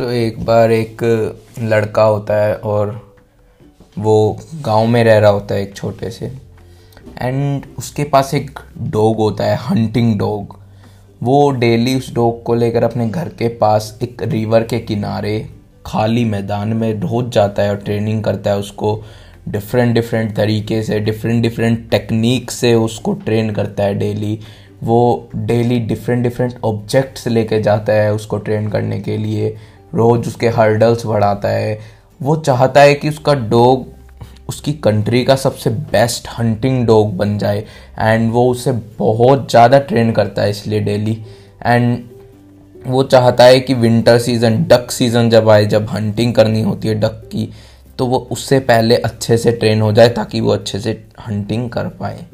so, एक बार एक लड़का होता है और वो गाँव में रह रहा होता है एक छोटे से। एंड उसके पास एक डॉग होता है हंटिंग डॉग वो डेली उस डॉग को लेकर अपने घर के पास एक रिवर के किनारे खाली मैदान में रोज जाता है और ट्रेनिंग करता है उसको। डिफरेंट डिफरेंट तरीके से डिफरेंट डिफरेंट टेक्निक से उसको ट्रेन करता है डेली वो डेली डिफरेंट डिफरेंट ऑब्जेक्ट्स लेके जाता है उसको ट्रेन करने के लिए। रोज़ उसके हर्डल्स बढ़ाता है। वो चाहता है कि उसका डॉग उसकी कंट्री का सबसे बेस्ट हंटिंग डॉग बन जाए। एंड वो उसे बहुत ज़्यादा ट्रेन करता है इसलिए डेली। एंड वो चाहता है कि विंटर सीज़न डक सीज़न जब आए, जब हंटिंग करनी होती है डक की तो वो उससे पहले अच्छे से ट्रेन हो जाए ताकि वो अच्छे से हंटिंग कर पाए।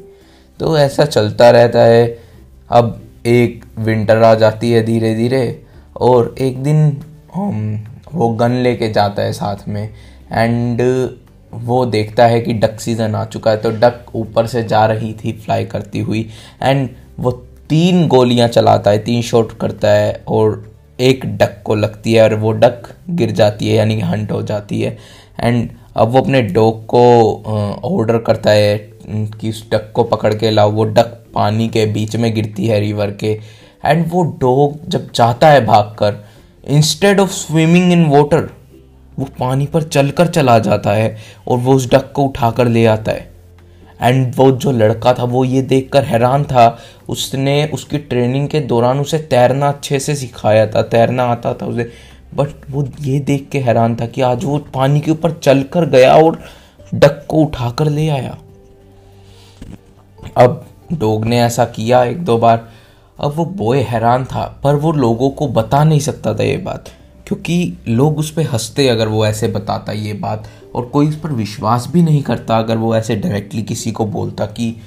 तो ऐसा चलता रहता है। अब एक विंटर आ जाती है धीरे धीरे और एक दिन वो गन लेके जाता है साथ में एंड वो देखता है कि डक सीज़न आ चुका है तो डक ऊपर से जा रही थी फ्लाई करती हुई एंड वो तीन गोलियाँ चलाता है, तीन शॉट करता है, और एक डक को लगती है, और वो डक गिर जाती है, यानी हंट हो जाती है एंड अब वो अपने डॉग को ऑर्डर करता है, कि उस डक को पकड़ के लाओ, वो डक पानी के बीच में गिरती है रिवर के एंड वो डॉग जब जाता है भागकर instead of swimming in water वो पानी पर चलकर चला जाता है और वो उस डक को उठाकर ले आता है। एंड वो जो लड़का था, वो ये देखकर हैरान था। उसने उसकी ट्रेनिंग के दौरान उसे तैरना अच्छे से सिखाया था, तैरना आता था उसे। बट वो ये देख के हैरान था कि आज वो पानी के ऊपर चलकर गया और डक को उठाकर ले आया। अब डोग ने ऐसा किया एक दो बार। अब वो बॉय हैरान था, पर वो लोगों को बता नहीं सकता था ये बात। क्योंकि लोग उस पर हँसते अगर वो ऐसे बताता ये बात, और कोई उस पर विश्वास भी नहीं करता अगर वो ऐसे डायरेक्टली किसी को बोलता कि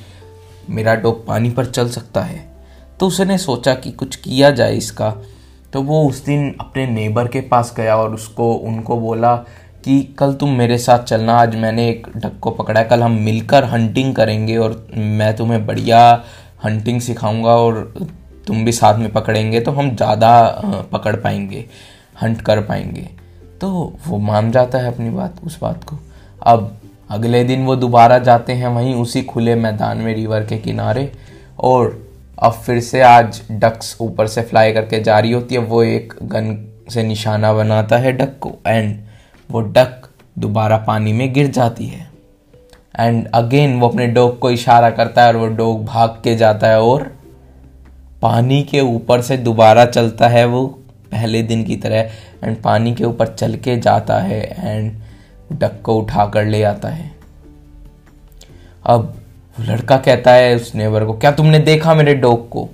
मेरा डॉग पानी पर चल सकता है। तो उसने सोचा कि कुछ किया जाए इसका। तो वो उस दिन अपने नेबर के पास गया और उसको, उनको बोला कि कल तुम मेरे साथ चलना, आज मैंने एक डक को पकड़ा कल हम मिलकर हंटिंग करेंगे और मैं तुम्हें बढ़िया हंटिंग सिखाऊँगा और तुम भी साथ में पकड़ेंगे तो हम ज़्यादा पकड़ पाएँगे, हंट कर पाएँगे। तो वो मान जाता है अपनी बात, उस बात को। अब अगले दिन वो दोबारा जाते हैं वहीं उसी खुले मैदान में रिवर के किनारे और अब फिर से आज डक्स ऊपर से फ्लाई करके जा रही होती है। वो एक गन से निशाना बनाता है डक को एंड वो डक दोबारा पानी में गिर जाती है। एंड अगेन वो अपने डॉग को इशारा करता है और वो डॉग भाग के जाता है और पानी के ऊपर से दोबारा चलता है वो, पहले दिन की तरह एंड पानी के ऊपर चल के जाता है एंड डक को उठा कर ले आता है। अब लड़का कहता है उस नेबर को, क्या तुमने देखा मेरे डॉग को?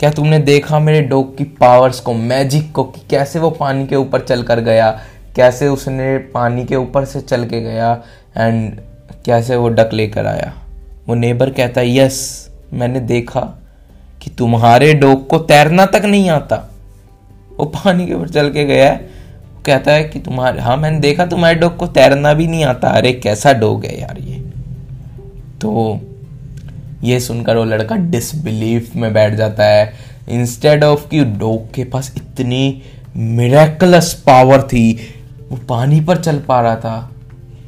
क्या तुमने देखा मेरे डॉग की पावर्स को मैजिक को, कि कैसे वो पानी के ऊपर चल कर गया? कैसे उसने पानी के ऊपर से चल के गया एंड कैसे वो डक लेकर आया? वो नेबर कहता है, यस, मैंने देखा कि तुम्हारे डॉग को तैरना तक नहीं आता। वो पानी के ऊपर चल के गया है। कहता है कि तुम्हारे हाँ मैंने देखा तुम्हारे डॉग को तैरना भी नहीं आता। अरे, कैसा डॉग है यार ये। तो ये सुनकर वो लड़का डिसबिलीफ में बैठ जाता है। इंस्टेड ऑफ़ कि डॉग के पास इतनी मिराकलस पावर थी, वो पानी पर चल पा रहा था।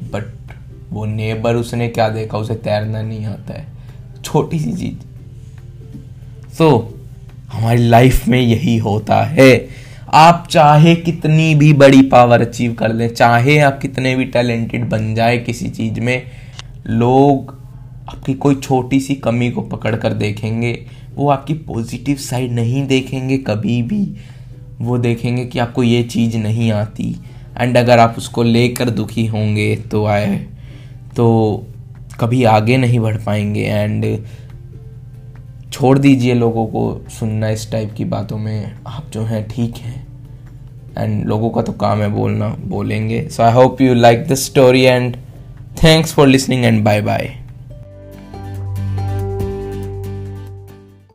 बट वो नेबर उसने क्या देखा? उसे तैरना नहीं आता है। छोटी सी चीज़। So, हमारी लाइफ में यही होता है। आप चाहे कितनी भी बड़ी पावर अचीव कर लें चाहे आप कितने भी टैलेंटेड बन जाए किसी चीज़ में लोग आपकी कोई छोटी सी कमी को पकड़ कर देखेंगे वो आपकी पॉजिटिव साइड नहीं देखेंगे कभी भी। वो देखेंगे कि आपको ये चीज़ नहीं आती। एंड अगर आप उसको लेकर दुखी होंगे तो आए तो कभी आगे नहीं बढ़ पाएँगे। एंड छोड़ दीजिए लोगों को सुनना इस टाइप की बातों में। आप जो हैं, ठीक हैं। एंड लोगों का तो काम है बोलना, बोलेंगे। So I hope you like this story and thanks for listening and bye bye